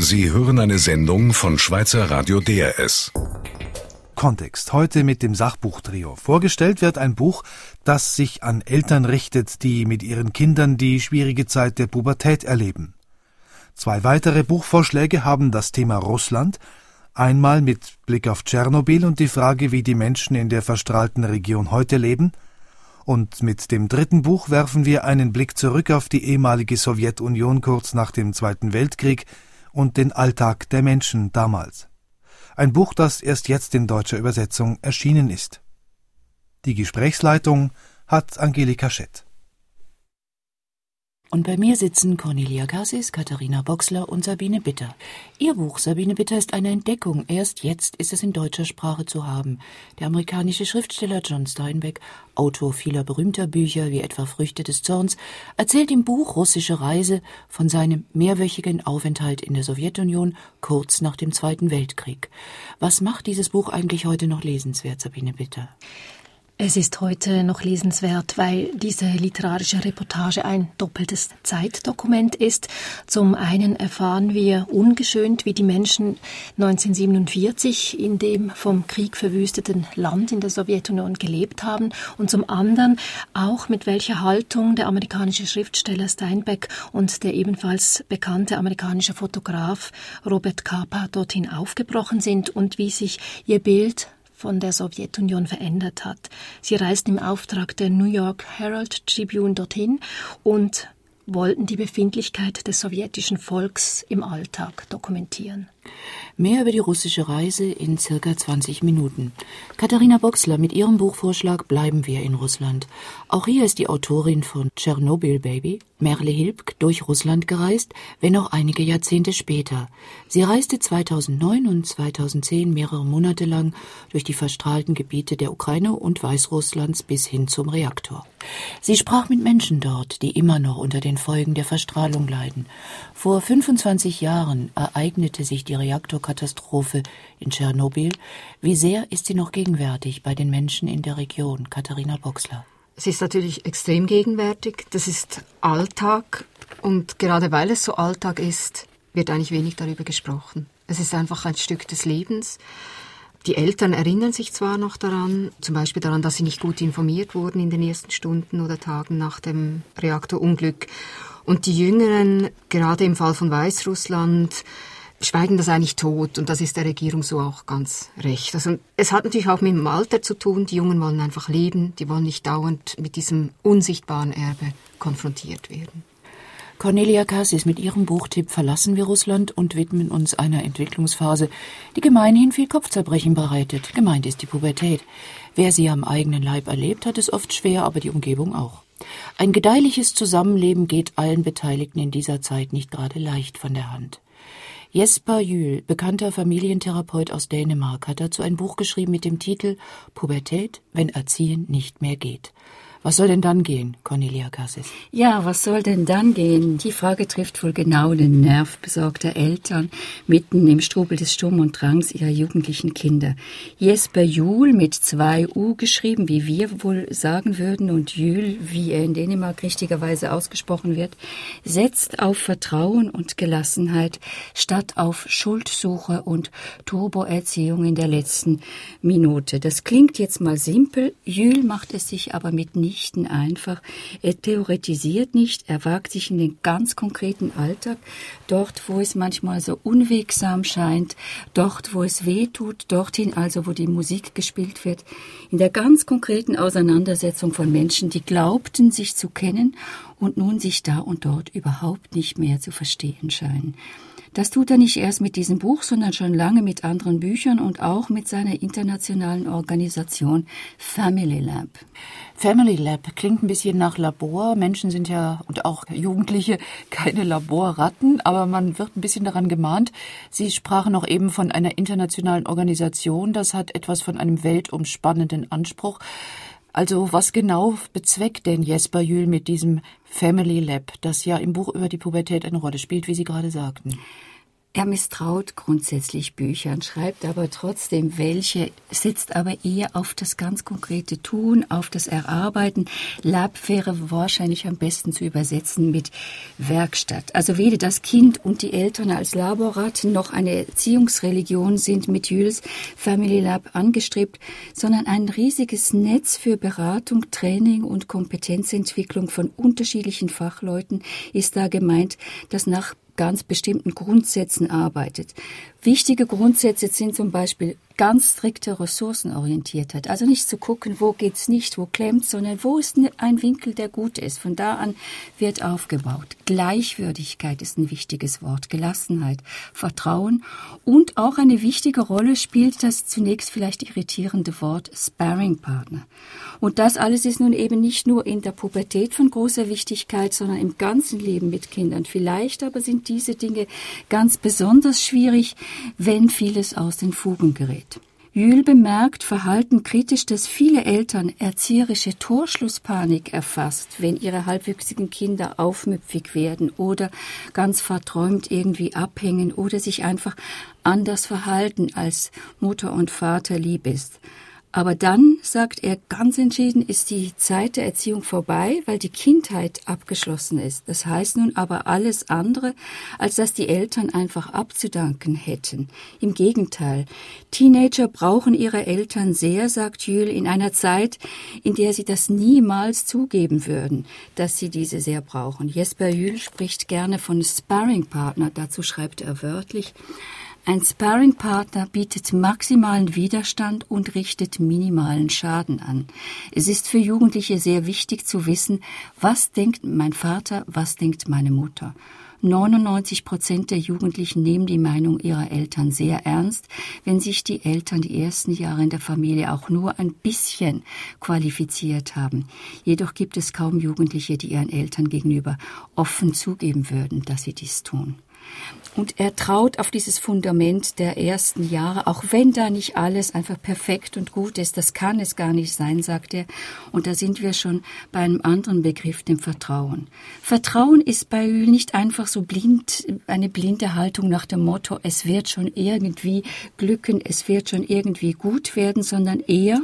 Sie hören eine Sendung von Schweizer Radio DRS. Kontext. Heute mit dem Sachbuchtrio. Vorgestellt wird ein Buch, das sich an Eltern richtet, die mit ihren Kindern die schwierige Zeit der Pubertät erleben. Zwei weitere Buchvorschläge haben das Thema Russland, einmal mit Blick auf Tschernobyl und die Frage, wie die Menschen in der verstrahlten Region heute leben, und mit dem dritten Buch werfen wir einen Blick zurück auf die ehemalige Sowjetunion kurz nach dem Zweiten Weltkrieg und den Alltag der Menschen damals. Ein Buch, das erst jetzt in deutscher Übersetzung erschienen ist. Die Gesprächsleitung hat Angelika Schett. Und bei mir sitzen Cornelia Cassis, Katharina Boxler und Sabine Bitter. Ihr Buch Sabine Bitter ist eine Entdeckung. Erst jetzt ist es in deutscher Sprache zu haben. Der amerikanische Schriftsteller John Steinbeck, Autor vieler berühmter Bücher wie etwa Früchte des Zorns, erzählt im Buch Russische Reise von seinem mehrwöchigen Aufenthalt in der Sowjetunion kurz nach dem Zweiten Weltkrieg. Was macht dieses Buch eigentlich heute noch lesenswert, Sabine Bitter? Es ist heute noch lesenswert, weil diese literarische Reportage ein doppeltes Zeitdokument ist. Zum einen erfahren wir ungeschönt, wie die Menschen 1947 in dem vom Krieg verwüsteten Land in der Sowjetunion gelebt haben und zum anderen auch mit welcher Haltung der amerikanische Schriftsteller Steinbeck und der ebenfalls bekannte amerikanische Fotograf Robert Capa dorthin aufgebrochen sind und wie sich ihr Bild von der Sowjetunion verändert hat. Sie reisten im Auftrag der New York Herald Tribune dorthin und wollten die Befindlichkeit des sowjetischen Volks im Alltag dokumentieren. Mehr über die russische Reise in circa 20 Minuten. Katharina Boxler, mit ihrem Buchvorschlag bleiben wir in Russland. Auch hier ist die Autorin von Tschernobyl Baby, Merle Hilbk, durch Russland gereist, wenn auch einige Jahrzehnte später. Sie reiste 2009 und 2010 mehrere Monate lang durch die verstrahlten Gebiete der Ukraine und Weißrusslands bis hin zum Reaktor. Sie sprach mit Menschen dort, die immer noch unter den Folgen der Verstrahlung leiden. Vor 25 Jahren ereignete sich die Reaktorkatastrophe in Tschernobyl. Wie sehr ist sie noch gegenwärtig bei den Menschen in der Region? Katharina Boxler. Es ist natürlich extrem gegenwärtig. Das ist Alltag. Und gerade weil es so Alltag ist, wird eigentlich wenig darüber gesprochen. Es ist einfach ein Stück des Lebens. Die Eltern erinnern sich zwar noch daran, zum Beispiel daran, dass sie nicht gut informiert wurden in den ersten Stunden oder Tagen nach dem Reaktorunglück. Und die Jüngeren, gerade im Fall von Weißrussland, schweigen das eigentlich tot und das ist der Regierung so auch ganz recht. Also es hat natürlich auch mit dem Alter zu tun. Die Jungen wollen einfach leben, die wollen nicht dauernd mit diesem unsichtbaren Erbe konfrontiert werden. Cornelia Cassis, mit ihrem Buchtipp verlassen wir Russland und widmen uns einer Entwicklungsphase, die gemeinhin viel Kopfzerbrechen bereitet. Gemeint ist die Pubertät. Wer sie am eigenen Leib erlebt, hat es oft schwer, aber die Umgebung auch. Ein gedeihliches Zusammenleben geht allen Beteiligten in dieser Zeit nicht gerade leicht von der Hand. Jesper Jühl, bekannter Familientherapeut aus Dänemark, hat dazu ein Buch geschrieben mit dem Titel Pubertät, wenn Erziehen nicht mehr geht. Was soll denn dann gehen, Cornelia Cassis? Ja, was soll denn dann gehen? Die Frage trifft wohl genau den Nerv besorgter Eltern mitten im Strubel des Sturm und Drangs ihrer jugendlichen Kinder. Jesper Juhl mit zwei U geschrieben, wie wir wohl sagen würden, und Jühl, wie er in Dänemark richtigerweise ausgesprochen wird, setzt auf Vertrauen und Gelassenheit statt auf Schuldsuche und Turboerziehung in der letzten Minute. Das klingt jetzt mal simpel, Jühl macht es sich aber mit mitnichten einfach. Er theoretisiert nicht, er wagt sich in den ganz konkreten Alltag, dort, wo es manchmal so unwegsam scheint, dort, wo es weh tut, dorthin also, wo die Musik gespielt wird, in der ganz konkreten Auseinandersetzung von Menschen, die glaubten, sich zu kennen und nun sich da und dort überhaupt nicht mehr zu verstehen scheinen. Das tut er nicht erst mit diesem Buch, sondern schon lange mit anderen Büchern und auch mit seiner internationalen Organisation Family Lab. Family Lab klingt ein bisschen nach Labor. Menschen sind ja und auch Jugendliche keine Laborratten, aber man wird ein bisschen daran gemahnt. Sie sprachen auch eben von einer internationalen Organisation. Das hat etwas von einem weltumspannenden Anspruch. Also was genau bezweckt denn Jesper Jühl mit diesem Family Lab, das ja im Buch über die Pubertät eine Rolle spielt, wie Sie gerade sagten? Er misstraut grundsätzlich Büchern, schreibt aber trotzdem welche, setzt aber eher auf das ganz konkrete Tun, auf das Erarbeiten. Lab wäre wahrscheinlich am besten zu übersetzen mit Werkstatt. Also weder das Kind und die Eltern als Laborat noch eine Erziehungsreligion sind mit Jules Family Lab angestrebt, sondern ein riesiges Netz für Beratung, Training und Kompetenzentwicklung von unterschiedlichen Fachleuten ist da gemeint, das nach ganz bestimmten Grundsätzen arbeitet. Wichtige Grundsätze sind zum Beispiel ganz strikte Ressourcenorientiertheit. Also nicht zu gucken, wo geht's nicht, wo klemmt, sondern wo ist ein Winkel, der gut ist. Von da an wird aufgebaut. Gleichwürdigkeit ist ein wichtiges Wort, Gelassenheit, Vertrauen und auch eine wichtige Rolle spielt das zunächst vielleicht irritierende Wort Sparringpartner. Und das alles ist nun eben nicht nur in der Pubertät von großer Wichtigkeit, sondern im ganzen Leben mit Kindern. Vielleicht aber sind diese Dinge ganz besonders schwierig, wenn vieles aus den Fugen gerät. Jules bemerkt Verhalten kritisch, dass viele Eltern erzieherische Torschlusspanik erfasst, wenn ihre halbwüchsigen Kinder aufmüpfig werden oder ganz verträumt irgendwie abhängen oder sich einfach anders verhalten, als Mutter und Vater lieb ist. Aber dann, sagt er ganz entschieden, ist die Zeit der Erziehung vorbei, weil die Kindheit abgeschlossen ist. Das heißt nun aber alles andere, als dass die Eltern einfach abzudanken hätten. Im Gegenteil, Teenager brauchen ihre Eltern sehr, sagt Jules, in einer Zeit, in der sie das niemals zugeben würden, dass sie diese sehr brauchen. Jesper Jules spricht gerne von Sparringpartner, dazu schreibt er wörtlich, ein Sparringpartner bietet maximalen Widerstand und richtet minimalen Schaden an. Es ist für Jugendliche sehr wichtig zu wissen, was denkt mein Vater, was denkt meine Mutter. 99 Prozent der Jugendlichen nehmen die Meinung ihrer Eltern sehr ernst, wenn sich die Eltern die ersten Jahre in der Familie auch nur ein bisschen qualifiziert haben. Jedoch gibt es kaum Jugendliche, die ihren Eltern gegenüber offen zugeben würden, dass sie dies tun. Und er traut auf dieses Fundament der ersten Jahre, auch wenn da nicht alles einfach perfekt und gut ist. Das kann es gar nicht sein, sagt er. Und da sind wir schon bei einem anderen Begriff, dem Vertrauen. Vertrauen ist bei Öl nicht einfach so blind, eine blinde Haltung nach dem Motto, es wird schon irgendwie glücken, es wird schon irgendwie gut werden, sondern eher,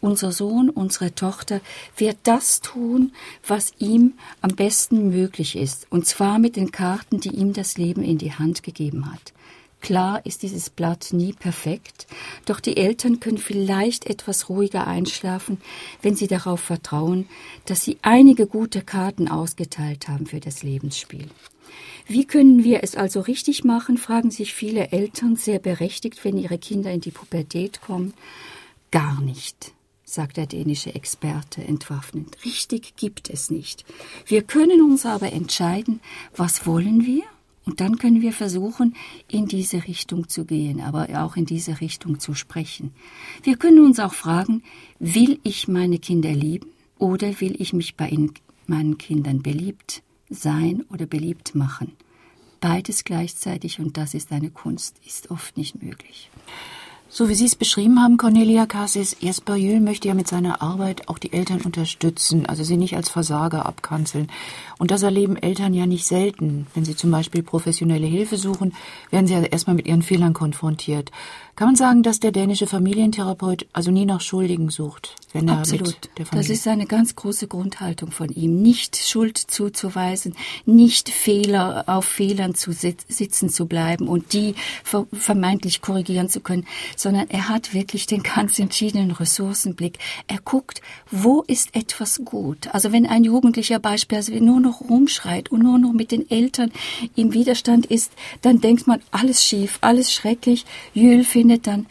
unser Sohn, unsere Tochter wird das tun, was ihm am besten möglich ist, und zwar mit den Karten, die ihm das Leben in die Hand gegeben hat. Klar ist dieses Blatt nie perfekt, doch die Eltern können vielleicht etwas ruhiger einschlafen, wenn sie darauf vertrauen, dass sie einige gute Karten ausgeteilt haben für das Lebensspiel. Wie können wir es also richtig machen, fragen sich viele Eltern sehr berechtigt, wenn ihre Kinder in die Pubertät kommen. Gar nicht sagt der dänische Experte entwaffnend. Richtig gibt es nicht. Wir können uns aber entscheiden, was wollen wir? Und dann können wir versuchen, in diese Richtung zu gehen, aber auch in diese Richtung zu sprechen. Wir können uns auch fragen, will ich meine Kinder lieben oder will ich mich bei meinen Kindern beliebt sein oder beliebt machen? Beides gleichzeitig, und das ist eine Kunst, ist oft nicht möglich. So wie Sie es beschrieben haben, Cornelia Cassis, Jesper Jöhl möchte ja mit seiner Arbeit auch die Eltern unterstützen, also sie nicht als Versager abkanzeln. Und das erleben Eltern ja nicht selten. Wenn sie zum Beispiel professionelle Hilfe suchen, werden sie ja erstmal mit ihren Fehlern konfrontiert. Kann man sagen, dass der dänische Familientherapeut also nie nach Schuldigen sucht, wenn er Absolut. mit der Familie... Das ist eine ganz große Grundhaltung von ihm. Nicht Schuld zuzuweisen, nicht Fehler auf Fehlern zu sitzen zu bleiben und die vermeintlich korrigieren zu können, sondern er hat wirklich den ganz entschiedenen Ressourcenblick. Er guckt, wo ist etwas gut. Also wenn ein Jugendlicher beispielsweise nur noch rumschreit und nur noch mit den Eltern im Widerstand ist, dann denkt man, alles schief, alles schrecklich. Jül findet dann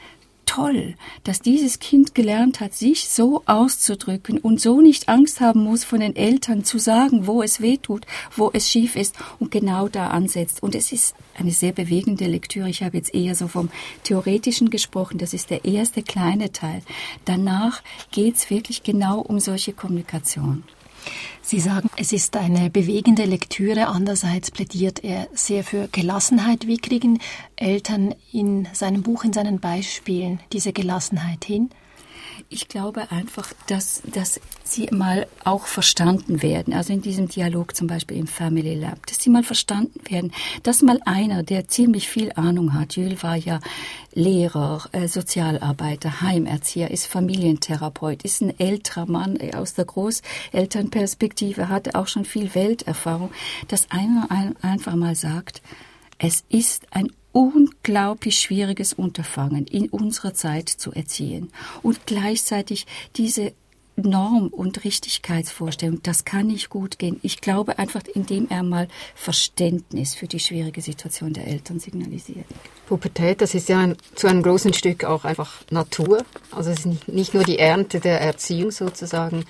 toll, dass dieses Kind gelernt hat, sich so auszudrücken und so nicht Angst haben muss, von den Eltern zu sagen, wo es weh tut, wo es schief ist und genau da ansetzt. Und es ist eine sehr bewegende Lektüre. Ich habe jetzt eher so vom Theoretischen gesprochen. Das ist der erste kleine Teil. Danach geht es wirklich genau um solche Kommunikation. Sie sagen, es ist eine bewegende Lektüre. Andererseits plädiert er sehr für Gelassenheit. Wie kriegen Eltern in seinem Buch, in seinen Beispielen diese Gelassenheit hin? Ich glaube einfach, dass, dass sie mal auch verstanden werden. Also in diesem Dialog zum Beispiel im Family Lab, dass sie mal verstanden werden, dass mal einer, der ziemlich viel Ahnung hat, Jules war ja Lehrer, äh, Sozialarbeiter, Heimerzieher, ist Familientherapeut, ist ein älterer Mann äh, aus der Großelternperspektive, hatte auch schon viel Welterfahrung, dass einer ein, einfach mal sagt, es ist ein unglaublich schwieriges Unterfangen in unserer Zeit zu erziehen und gleichzeitig diese Norm- und Richtigkeitsvorstellung, das kann nicht gut gehen. Ich glaube einfach, indem er mal Verständnis für die schwierige Situation der Eltern signalisiert. Pubertät, das ist ja ein, zu einem großen Stück auch einfach Natur. Also es ist nicht nur die Ernte der Erziehung sozusagen.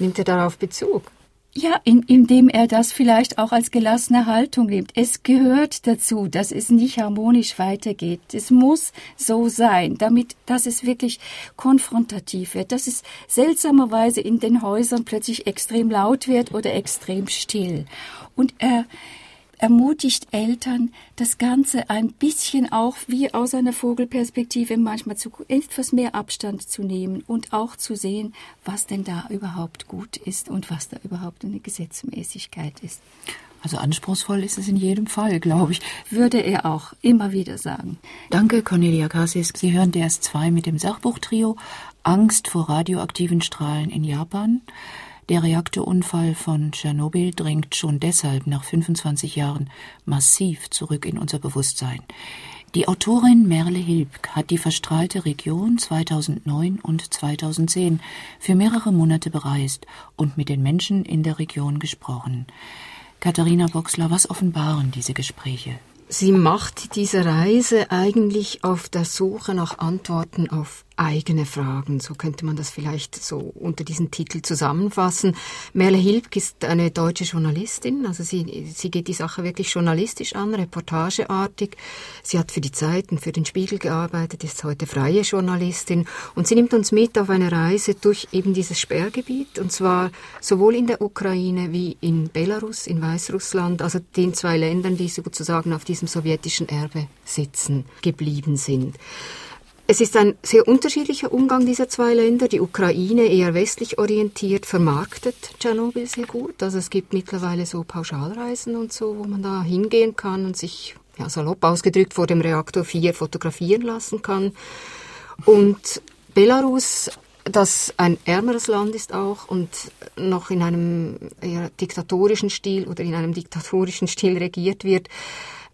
Nimmt er darauf Bezug? Ja, in, indem er das vielleicht auch als gelassene Haltung nimmt. Es gehört dazu, dass es nicht harmonisch weitergeht. Es muss so sein, damit, dass es wirklich konfrontativ wird, dass es seltsamerweise in den Häusern plötzlich extrem laut wird oder extrem still. Und er, ermutigt Eltern, das Ganze ein bisschen auch wie aus einer Vogelperspektive manchmal zu etwas mehr Abstand zu nehmen und auch zu sehen, was denn da überhaupt gut ist und was da überhaupt eine Gesetzmäßigkeit ist. Also anspruchsvoll ist es in jedem Fall, glaube ich. Würde er auch immer wieder sagen. Danke, Cornelia Cassis. Sie hören DS2 mit dem Sachbuchtrio Angst vor radioaktiven Strahlen in Japan. Der Reaktorunfall von Tschernobyl dringt schon deshalb nach 25 Jahren massiv zurück in unser Bewusstsein. Die Autorin Merle Hilbk hat die verstrahlte Region 2009 und 2010 für mehrere Monate bereist und mit den Menschen in der Region gesprochen. Katharina Boxler, was offenbaren diese Gespräche? Sie macht diese Reise eigentlich auf der Suche nach Antworten auf eigene Fragen. So könnte man das vielleicht so unter diesen Titel zusammenfassen. Merle Hilbk ist eine deutsche Journalistin, also sie, sie geht die Sache wirklich journalistisch an, reportageartig. Sie hat für die Zeiten, für den Spiegel gearbeitet, ist heute freie Journalistin und sie nimmt uns mit auf eine Reise durch eben dieses Sperrgebiet und zwar sowohl in der Ukraine wie in Belarus, in Weißrussland, also den zwei Ländern, die sozusagen auf diesem sowjetischen Erbe sitzen, geblieben sind. Es ist ein sehr unterschiedlicher Umgang dieser zwei Länder. Die Ukraine eher westlich orientiert, vermarktet Tschernobyl sehr gut. Also es gibt mittlerweile so Pauschalreisen und so, wo man da hingehen kann und sich, ja, salopp ausgedrückt, vor dem Reaktor 4 fotografieren lassen kann. Und Belarus das ein ärmeres Land ist auch und noch in einem eher diktatorischen Stil oder in einem diktatorischen Stil regiert wird,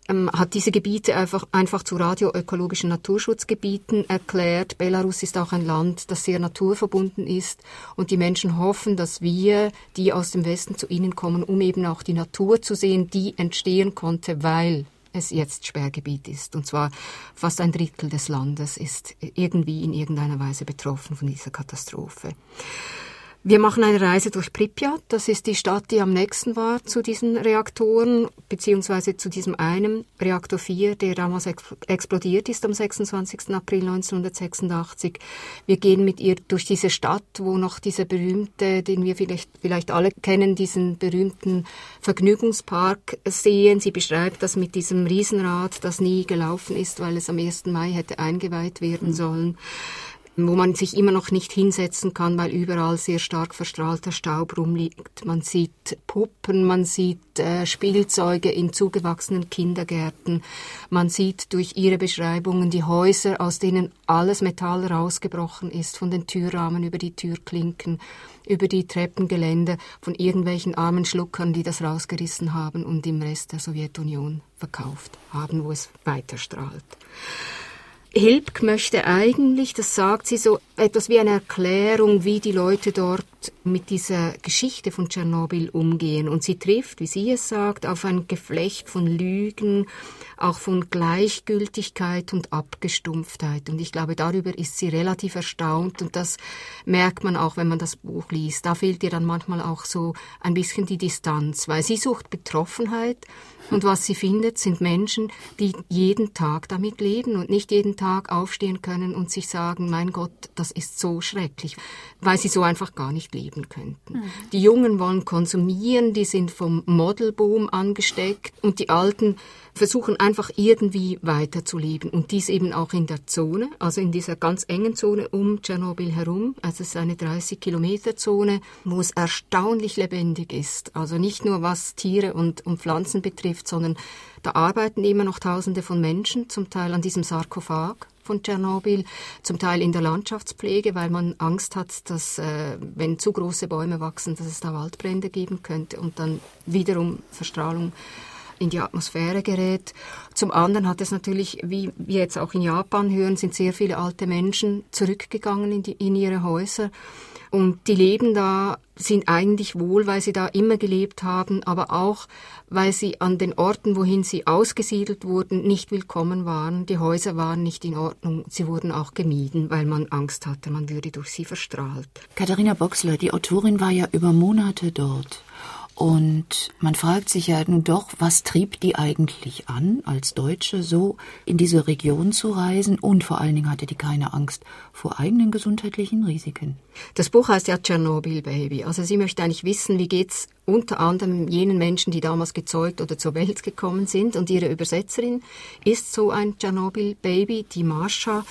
ähm, hat diese Gebiete einfach, einfach zu radioökologischen Naturschutzgebieten erklärt. Belarus ist auch ein Land, das sehr naturverbunden ist und die Menschen hoffen, dass wir, die aus dem Westen zu ihnen kommen, um eben auch die Natur zu sehen, die entstehen konnte, weil es jetzt Sperrgebiet ist. Und zwar fast ein Drittel des Landes ist irgendwie in irgendeiner Weise betroffen von dieser Katastrophe. Wir machen eine Reise durch Pripyat. Das ist die Stadt, die am nächsten war zu diesen Reaktoren, beziehungsweise zu diesem einen Reaktor 4, der damals explodiert ist am 26. April 1986. Wir gehen mit ihr durch diese Stadt, wo noch dieser berühmte, den wir vielleicht, vielleicht alle kennen, diesen berühmten Vergnügungspark sehen. Sie beschreibt das mit diesem Riesenrad, das nie gelaufen ist, weil es am 1. Mai hätte eingeweiht werden sollen wo man sich immer noch nicht hinsetzen kann, weil überall sehr stark verstrahlter Staub rumliegt. Man sieht Puppen, man sieht äh, Spielzeuge in zugewachsenen Kindergärten, man sieht durch ihre Beschreibungen die Häuser, aus denen alles Metall rausgebrochen ist, von den Türrahmen über die Türklinken, über die Treppengelände, von irgendwelchen armen Schluckern, die das rausgerissen haben und im Rest der Sowjetunion verkauft haben, wo es weiter strahlt. Hilbk möchte eigentlich, das sagt sie so, etwas wie eine Erklärung, wie die Leute dort mit dieser Geschichte von Tschernobyl umgehen. Und sie trifft, wie sie es sagt, auf ein Geflecht von Lügen, auch von Gleichgültigkeit und Abgestumpftheit. Und ich glaube, darüber ist sie relativ erstaunt und das merkt man auch, wenn man das Buch liest. Da fehlt ihr dann manchmal auch so ein bisschen die Distanz, weil sie sucht Betroffenheit und was sie findet, sind Menschen, die jeden Tag damit leben und nicht jeden Tag aufstehen können und sich sagen, mein Gott, das ist so schrecklich, weil sie so einfach gar nicht leben könnten. Mhm. Die Jungen wollen konsumieren, die sind vom Modelboom angesteckt und die Alten versuchen einfach irgendwie weiterzuleben und dies eben auch in der Zone, also in dieser ganz engen Zone um Tschernobyl herum. Also es ist eine 30 Kilometer Zone, wo es erstaunlich lebendig ist. Also nicht nur was Tiere und, und Pflanzen betrifft, sondern da arbeiten immer noch Tausende von Menschen, zum Teil an diesem Sarkophag von Tschernobyl, zum Teil in der Landschaftspflege, weil man Angst hat, dass äh, wenn zu große Bäume wachsen, dass es da Waldbrände geben könnte und dann wiederum Verstrahlung in die Atmosphäre gerät. Zum anderen hat es natürlich, wie wir jetzt auch in Japan hören, sind sehr viele alte Menschen zurückgegangen in, die, in ihre Häuser. Und die leben da, sind eigentlich wohl, weil sie da immer gelebt haben, aber auch, weil sie an den Orten, wohin sie ausgesiedelt wurden, nicht willkommen waren. Die Häuser waren nicht in Ordnung. Sie wurden auch gemieden, weil man Angst hatte, man würde durch sie verstrahlt. Katharina Boxler, die Autorin war ja über Monate dort. Und man fragt sich ja nun doch, was trieb die eigentlich an, als Deutsche so in diese Region zu reisen? Und vor allen Dingen hatte die keine Angst vor eigenen gesundheitlichen Risiken. Das Buch heißt ja Tschernobyl Baby. Also sie möchte eigentlich wissen, wie geht's unter anderem jenen Menschen, die damals gezeugt oder zur Welt gekommen sind. Und ihre Übersetzerin ist so ein Tschernobyl Baby, die Marsha.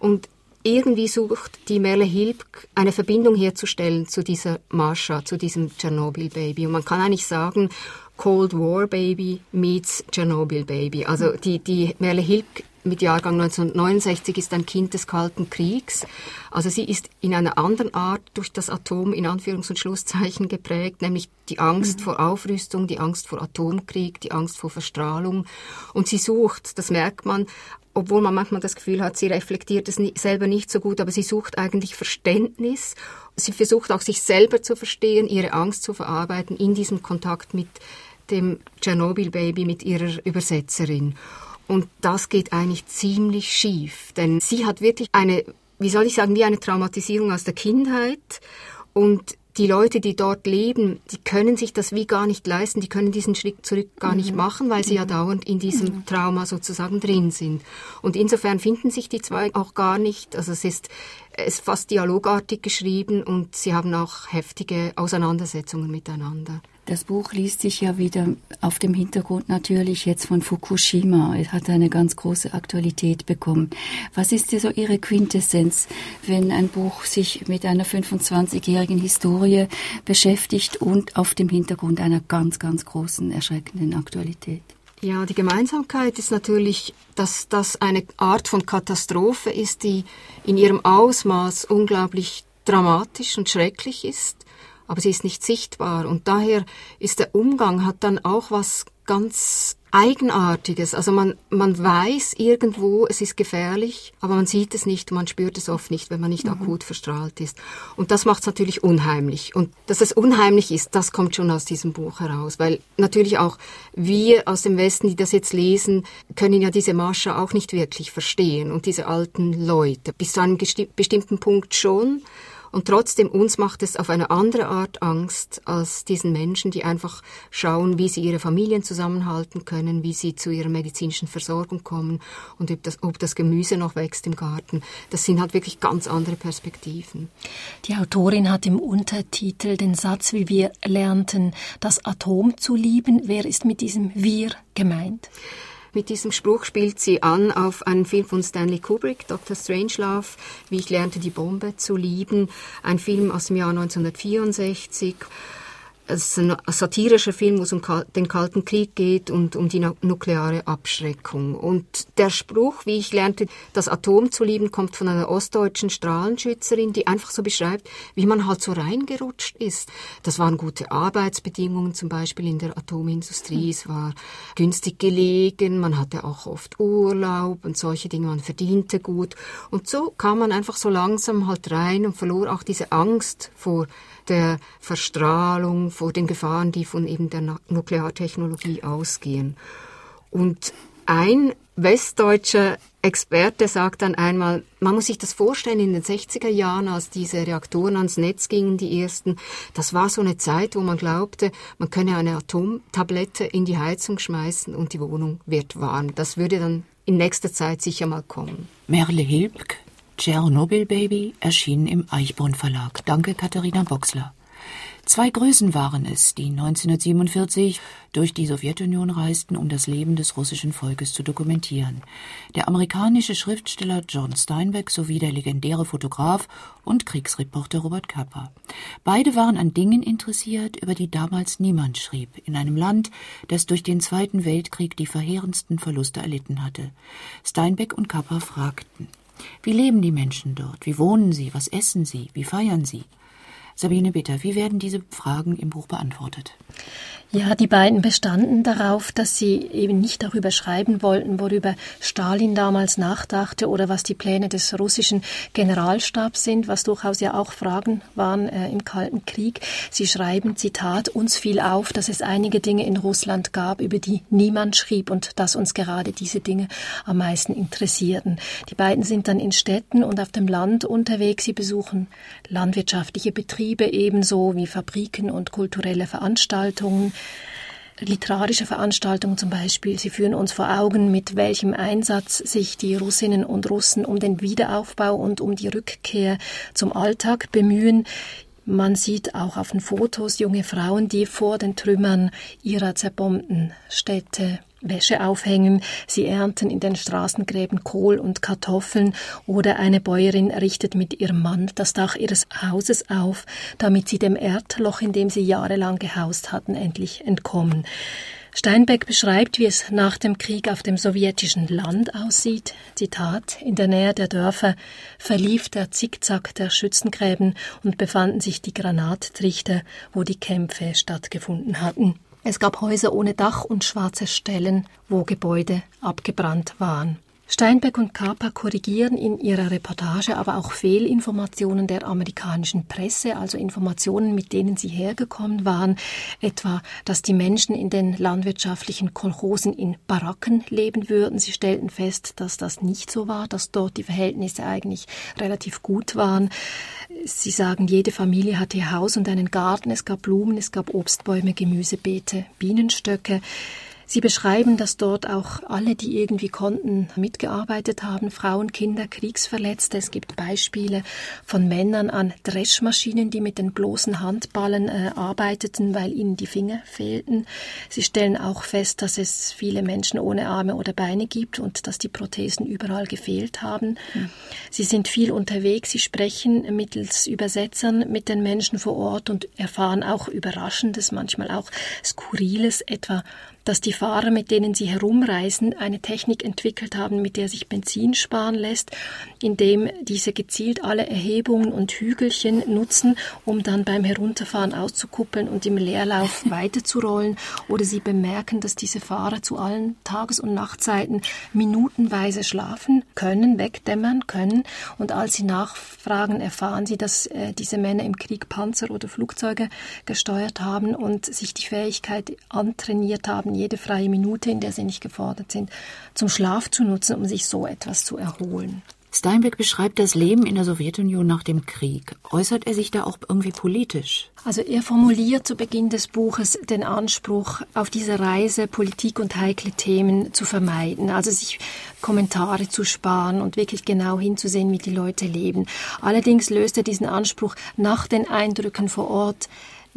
Und irgendwie sucht die Merle Hilbk eine Verbindung herzustellen zu dieser Marsha, zu diesem Tschernobyl-Baby. Und man kann eigentlich sagen, Cold War Baby meets Tschernobyl Baby. Also die, die Merle Hilbk mit Jahrgang 1969 ist ein Kind des Kalten Kriegs. Also sie ist in einer anderen Art durch das Atom in Anführungs- und Schlusszeichen geprägt, nämlich die Angst mhm. vor Aufrüstung, die Angst vor Atomkrieg, die Angst vor Verstrahlung. Und sie sucht, das merkt man, obwohl man manchmal das Gefühl hat, sie reflektiert es selber nicht so gut, aber sie sucht eigentlich Verständnis. Sie versucht auch sich selber zu verstehen, ihre Angst zu verarbeiten in diesem Kontakt mit dem Tschernobyl-Baby, mit ihrer Übersetzerin. Und das geht eigentlich ziemlich schief, denn sie hat wirklich eine, wie soll ich sagen, wie eine Traumatisierung aus der Kindheit und die Leute, die dort leben, die können sich das wie gar nicht leisten, die können diesen Schritt zurück gar nicht mhm. machen, weil sie ja mhm. dauernd in diesem. Trauma sozusagen drin sind. Und insofern finden sich die zwei auch gar nicht. Also es ist, es ist fast dialogartig geschrieben und sie haben auch heftige Auseinandersetzungen miteinander. Das Buch liest sich ja wieder auf dem Hintergrund natürlich jetzt von Fukushima. Es hat eine ganz große Aktualität bekommen. Was ist so Ihre Quintessenz, wenn ein Buch sich mit einer 25-jährigen Historie beschäftigt und auf dem Hintergrund einer ganz, ganz großen, erschreckenden Aktualität? Ja, die Gemeinsamkeit ist natürlich, dass das eine Art von Katastrophe ist, die in ihrem Ausmaß unglaublich dramatisch und schrecklich ist aber sie ist nicht sichtbar. Und daher ist der Umgang hat dann auch was ganz Eigenartiges. Also man, man weiß irgendwo, es ist gefährlich, aber man sieht es nicht, man spürt es oft nicht, wenn man nicht mhm. akut verstrahlt ist. Und das macht es natürlich unheimlich. Und dass es unheimlich ist, das kommt schon aus diesem Buch heraus, weil natürlich auch wir aus dem Westen, die das jetzt lesen, können ja diese Mascha auch nicht wirklich verstehen und diese alten Leute. Bis zu einem bestimmten Punkt schon. Und trotzdem, uns macht es auf eine andere Art Angst als diesen Menschen, die einfach schauen, wie sie ihre Familien zusammenhalten können, wie sie zu ihrer medizinischen Versorgung kommen und ob das, ob das Gemüse noch wächst im Garten. Das sind halt wirklich ganz andere Perspektiven. Die Autorin hat im Untertitel den Satz, wie wir lernten, das Atom zu lieben. Wer ist mit diesem Wir gemeint? Mit diesem Spruch spielt sie an auf einen Film von Stanley Kubrick, Dr. Strangelove, wie ich lernte die Bombe zu lieben, ein Film aus dem Jahr 1964 es ist ein satirischer Film, wo es um den Kalten Krieg geht und um die nukleare Abschreckung. Und der Spruch, wie ich lernte, das Atom zu lieben, kommt von einer ostdeutschen Strahlenschützerin, die einfach so beschreibt, wie man halt so reingerutscht ist. Das waren gute Arbeitsbedingungen, zum Beispiel in der Atomindustrie. Es war günstig gelegen, man hatte auch oft Urlaub und solche Dinge, man verdiente gut. Und so kam man einfach so langsam halt rein und verlor auch diese Angst vor der Verstrahlung, vor den Gefahren, die von eben der Nukleartechnologie ausgehen. Und ein westdeutscher Experte sagt dann einmal, man muss sich das vorstellen, in den 60er Jahren, als diese Reaktoren ans Netz gingen, die ersten, das war so eine Zeit, wo man glaubte, man könne eine Atomtablette in die Heizung schmeißen und die Wohnung wird warm. Das würde dann in nächster Zeit sicher mal kommen. Merle Hilbk Tschernobyl Baby erschien im Eichborn Verlag. Danke, Katharina Boxler. Zwei Größen waren es, die 1947 durch die Sowjetunion reisten, um das Leben des russischen Volkes zu dokumentieren. Der amerikanische Schriftsteller John Steinbeck sowie der legendäre Fotograf und Kriegsreporter Robert Capa. Beide waren an Dingen interessiert, über die damals niemand schrieb, in einem Land, das durch den Zweiten Weltkrieg die verheerendsten Verluste erlitten hatte. Steinbeck und Capa fragten, wie leben die Menschen dort? Wie wohnen sie? Was essen sie? Wie feiern sie? Sabine Bitter, wie werden diese Fragen im Buch beantwortet? Ja, die beiden bestanden darauf, dass sie eben nicht darüber schreiben wollten, worüber Stalin damals nachdachte oder was die Pläne des russischen Generalstabs sind, was durchaus ja auch Fragen waren äh, im Kalten Krieg. Sie schreiben, Zitat, uns fiel auf, dass es einige Dinge in Russland gab, über die niemand schrieb und dass uns gerade diese Dinge am meisten interessierten. Die beiden sind dann in Städten und auf dem Land unterwegs. Sie besuchen landwirtschaftliche Betriebe ebenso wie Fabriken und kulturelle Veranstaltungen literarische Veranstaltungen zum Beispiel. Sie führen uns vor Augen, mit welchem Einsatz sich die Russinnen und Russen um den Wiederaufbau und um die Rückkehr zum Alltag bemühen. Man sieht auch auf den Fotos junge Frauen, die vor den Trümmern ihrer zerbombten Städte Wäsche aufhängen, sie ernten in den Straßengräben Kohl und Kartoffeln oder eine Bäuerin richtet mit ihrem Mann das Dach ihres Hauses auf, damit sie dem Erdloch, in dem sie jahrelang gehaust hatten, endlich entkommen. Steinbeck beschreibt, wie es nach dem Krieg auf dem sowjetischen Land aussieht. Zitat: In der Nähe der Dörfer verlief der Zickzack der Schützengräben und befanden sich die Granattrichter, wo die Kämpfe stattgefunden hatten. Es gab Häuser ohne Dach und schwarze Stellen, wo Gebäude abgebrannt waren. Steinbeck und Kaper korrigieren in ihrer Reportage aber auch Fehlinformationen der amerikanischen Presse, also Informationen, mit denen sie hergekommen waren, etwa, dass die Menschen in den landwirtschaftlichen Kolchosen in Baracken leben würden. Sie stellten fest, dass das nicht so war, dass dort die Verhältnisse eigentlich relativ gut waren. Sie sagen, jede Familie hatte ihr Haus und einen Garten, es gab Blumen, es gab Obstbäume, Gemüsebeete, Bienenstöcke. Sie beschreiben, dass dort auch alle, die irgendwie konnten, mitgearbeitet haben, Frauen, Kinder, Kriegsverletzte. Es gibt Beispiele von Männern an Dreschmaschinen, die mit den bloßen Handballen äh, arbeiteten, weil ihnen die Finger fehlten. Sie stellen auch fest, dass es viele Menschen ohne Arme oder Beine gibt und dass die Prothesen überall gefehlt haben. Mhm. Sie sind viel unterwegs, sie sprechen mittels Übersetzern mit den Menschen vor Ort und erfahren auch Überraschendes, manchmal auch Skurriles, etwa dass die Fahrer, mit denen sie herumreisen, eine Technik entwickelt haben, mit der sich Benzin sparen lässt, indem diese gezielt alle Erhebungen und Hügelchen nutzen, um dann beim Herunterfahren auszukuppeln und im Leerlauf weiterzurollen. Oder sie bemerken, dass diese Fahrer zu allen Tages- und Nachtzeiten minutenweise schlafen können, wegdämmern können. Und als sie nachfragen, erfahren sie, dass äh, diese Männer im Krieg Panzer oder Flugzeuge gesteuert haben und sich die Fähigkeit antrainiert haben, jede freie Minute, in der sie nicht gefordert sind, zum Schlaf zu nutzen, um sich so etwas zu erholen. Steinbeck beschreibt das Leben in der Sowjetunion nach dem Krieg. Äußert er sich da auch irgendwie politisch? Also er formuliert zu Beginn des Buches den Anspruch, auf dieser Reise Politik und heikle Themen zu vermeiden, also sich Kommentare zu sparen und wirklich genau hinzusehen, wie die Leute leben. Allerdings löst er diesen Anspruch nach den Eindrücken vor Ort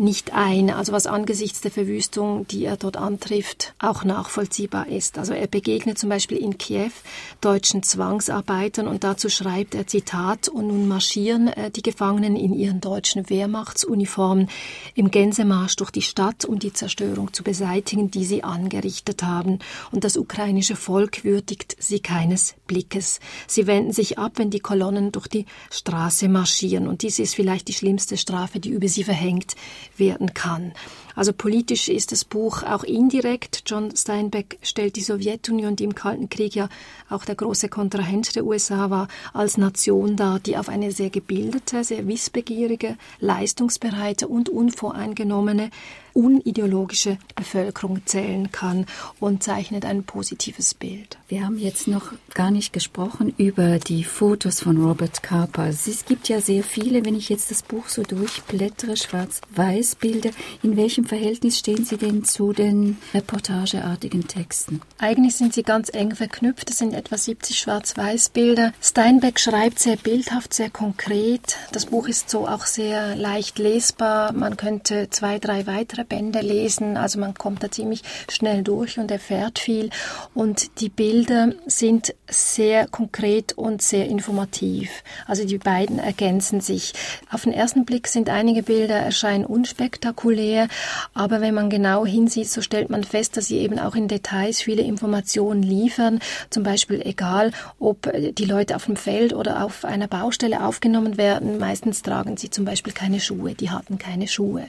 nicht ein, also was angesichts der Verwüstung, die er dort antrifft, auch nachvollziehbar ist. Also er begegnet zum Beispiel in Kiew deutschen Zwangsarbeitern und dazu schreibt er Zitat, und nun marschieren äh, die Gefangenen in ihren deutschen Wehrmachtsuniformen im Gänsemarsch durch die Stadt, um die Zerstörung zu beseitigen, die sie angerichtet haben. Und das ukrainische Volk würdigt sie keines Blickes. Sie wenden sich ab, wenn die Kolonnen durch die Straße marschieren. Und dies ist vielleicht die schlimmste Strafe, die über sie verhängt werden kann. Also politisch ist das Buch auch indirekt. John Steinbeck stellt die Sowjetunion, die im Kalten Krieg ja auch der große Kontrahent der USA war, als Nation dar, die auf eine sehr gebildete, sehr wissbegierige, leistungsbereite und unvoreingenommene unideologische Bevölkerung zählen kann und zeichnet ein positives Bild. Wir haben jetzt noch gar nicht gesprochen über die Fotos von Robert Capa. Es gibt ja sehr viele, wenn ich jetzt das Buch so durchblättere, schwarz-weiß Bilder. In welchem Verhältnis stehen sie denn zu den reportageartigen Texten? Eigentlich sind sie ganz eng verknüpft. Es sind etwa 70 schwarz-weiß Bilder. Steinbeck schreibt sehr bildhaft, sehr konkret. Das Buch ist so auch sehr leicht lesbar. Man könnte zwei, drei weitere Bände lesen. Also man kommt da ziemlich schnell durch und erfährt viel. Und die Bilder sind sehr konkret und sehr informativ. Also die beiden ergänzen sich. Auf den ersten Blick sind einige Bilder erscheinen unspektakulär, aber wenn man genau hinsieht, so stellt man fest, dass sie eben auch in Details viele Informationen liefern. Zum Beispiel egal, ob die Leute auf dem Feld oder auf einer Baustelle aufgenommen werden. Meistens tragen sie zum Beispiel keine Schuhe. Die hatten keine Schuhe.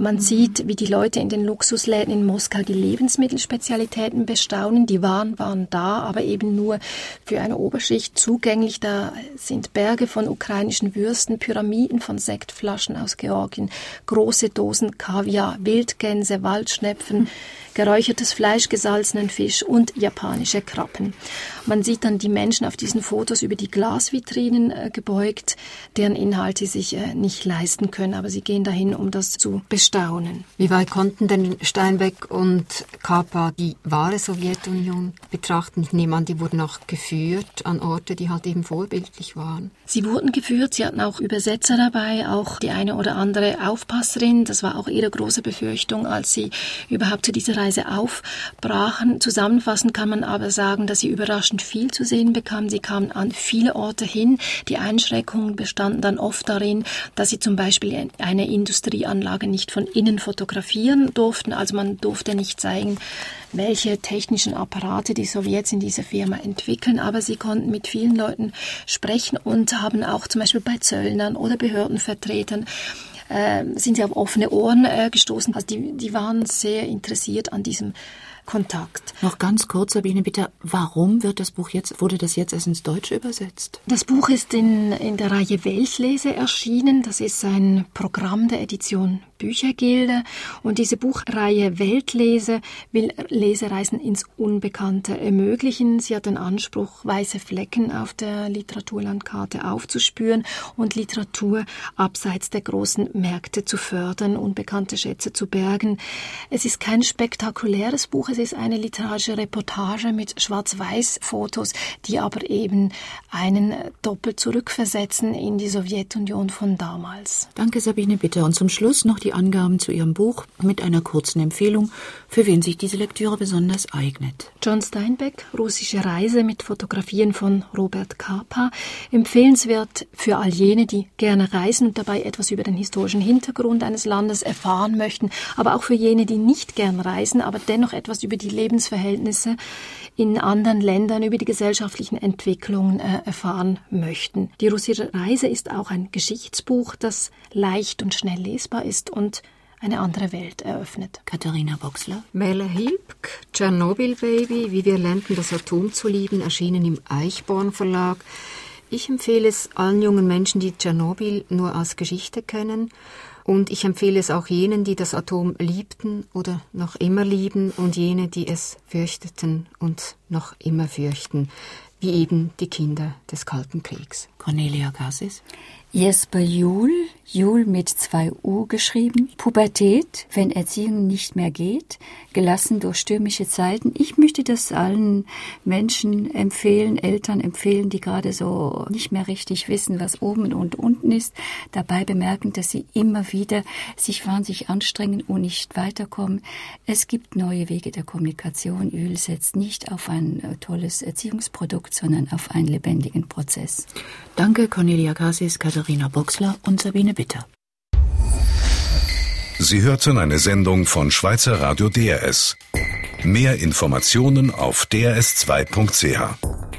Man mhm. sieht, wie die Leute in den Luxusläden in Moskau die Lebensmittelspezialitäten bestaunen. Die Waren waren da, aber eben nur für eine Oberschicht zugänglich. Da sind Berge von ukrainischen Würsten, Pyramiden von Sektflaschen aus Georgien, große Dosen Kaviar, Wildgänse, Waldschnepfen. Mhm geräuchertes Fleisch, gesalzenen Fisch und japanische Krabben. Man sieht dann die Menschen auf diesen Fotos über die Glasvitrinen äh, gebeugt, deren Inhalte sie sich äh, nicht leisten können, aber sie gehen dahin, um das zu bestaunen. Wie weit konnten denn Steinbeck und Kapa die wahre Sowjetunion betrachten? Ich nehme an, die wurden auch geführt an Orte, die halt eben vorbildlich waren. Sie wurden geführt, sie hatten auch Übersetzer dabei, auch die eine oder andere Aufpasserin. Das war auch ihre große Befürchtung, als sie überhaupt zu dieser Reise aufbrachen. Zusammenfassend kann man aber sagen, dass sie überraschend viel zu sehen bekamen. Sie kamen an viele Orte hin. Die Einschränkungen bestanden dann oft darin, dass sie zum Beispiel eine Industrieanlage nicht von innen fotografieren durften. Also man durfte nicht zeigen, welche technischen Apparate die Sowjets in dieser Firma entwickeln, aber sie konnten mit vielen Leuten sprechen und haben auch zum Beispiel bei Zöllnern oder Behördenvertretern äh, sind sie auf offene Ohren äh, gestoßen. Also die, die waren sehr interessiert an diesem Kontakt. Noch ganz kurz, Sabine, bitte, warum wird das Buch jetzt, wurde das jetzt erst ins Deutsche übersetzt? Das Buch ist in, in der Reihe Weltlese erschienen. Das ist ein Programm der Edition Büchergilde. Und diese Buchreihe Weltlese will Lesereisen ins Unbekannte ermöglichen. Sie hat den Anspruch, weiße Flecken auf der Literaturlandkarte aufzuspüren und Literatur abseits der großen Märkte zu fördern, unbekannte Schätze zu bergen. Es ist kein spektakuläres Buch, es ist eine literarische Reportage mit Schwarz-Weiß-Fotos, die aber eben einen doppelt zurückversetzen in die Sowjetunion von damals. Danke, Sabine, bitte. Und zum Schluss noch die die Angaben zu ihrem Buch mit einer kurzen Empfehlung, für wen sich diese Lektüre besonders eignet. John Steinbeck, Russische Reise mit Fotografien von Robert Kapa. Empfehlenswert für all jene, die gerne reisen und dabei etwas über den historischen Hintergrund eines Landes erfahren möchten, aber auch für jene, die nicht gern reisen, aber dennoch etwas über die Lebensverhältnisse in anderen Ländern, über die gesellschaftlichen Entwicklungen äh, erfahren möchten. Die russische Reise ist auch ein Geschichtsbuch, das leicht und schnell lesbar ist und eine andere Welt eröffnet. Katharina Boxler. Mele Hilbk, Tschernobyl Baby, wie wir lernten, das Atom zu lieben, erschienen im Eichborn Verlag. Ich empfehle es allen jungen Menschen, die Tschernobyl nur als Geschichte kennen. Und ich empfehle es auch jenen, die das Atom liebten oder noch immer lieben und jene, die es fürchteten und noch immer fürchten, wie eben die Kinder des Kalten Kriegs. Cornelia Gassis. Jesper Juhl, Juhl mit zwei U geschrieben. Pubertät, wenn Erziehung nicht mehr geht, gelassen durch stürmische Zeiten. Ich möchte das allen Menschen empfehlen, Eltern empfehlen, die gerade so nicht mehr richtig wissen, was oben und unten ist. Dabei bemerken, dass sie immer wieder sich wahnsinnig anstrengen und nicht weiterkommen. Es gibt neue Wege der Kommunikation. Juhl setzt nicht auf ein tolles Erziehungsprodukt, sondern auf einen lebendigen Prozess. Danke, Cornelia Cassis, Katharina Boxler und Sabine Bitter. Sie hörten eine Sendung von Schweizer Radio DRS. Mehr Informationen auf drs2.ch.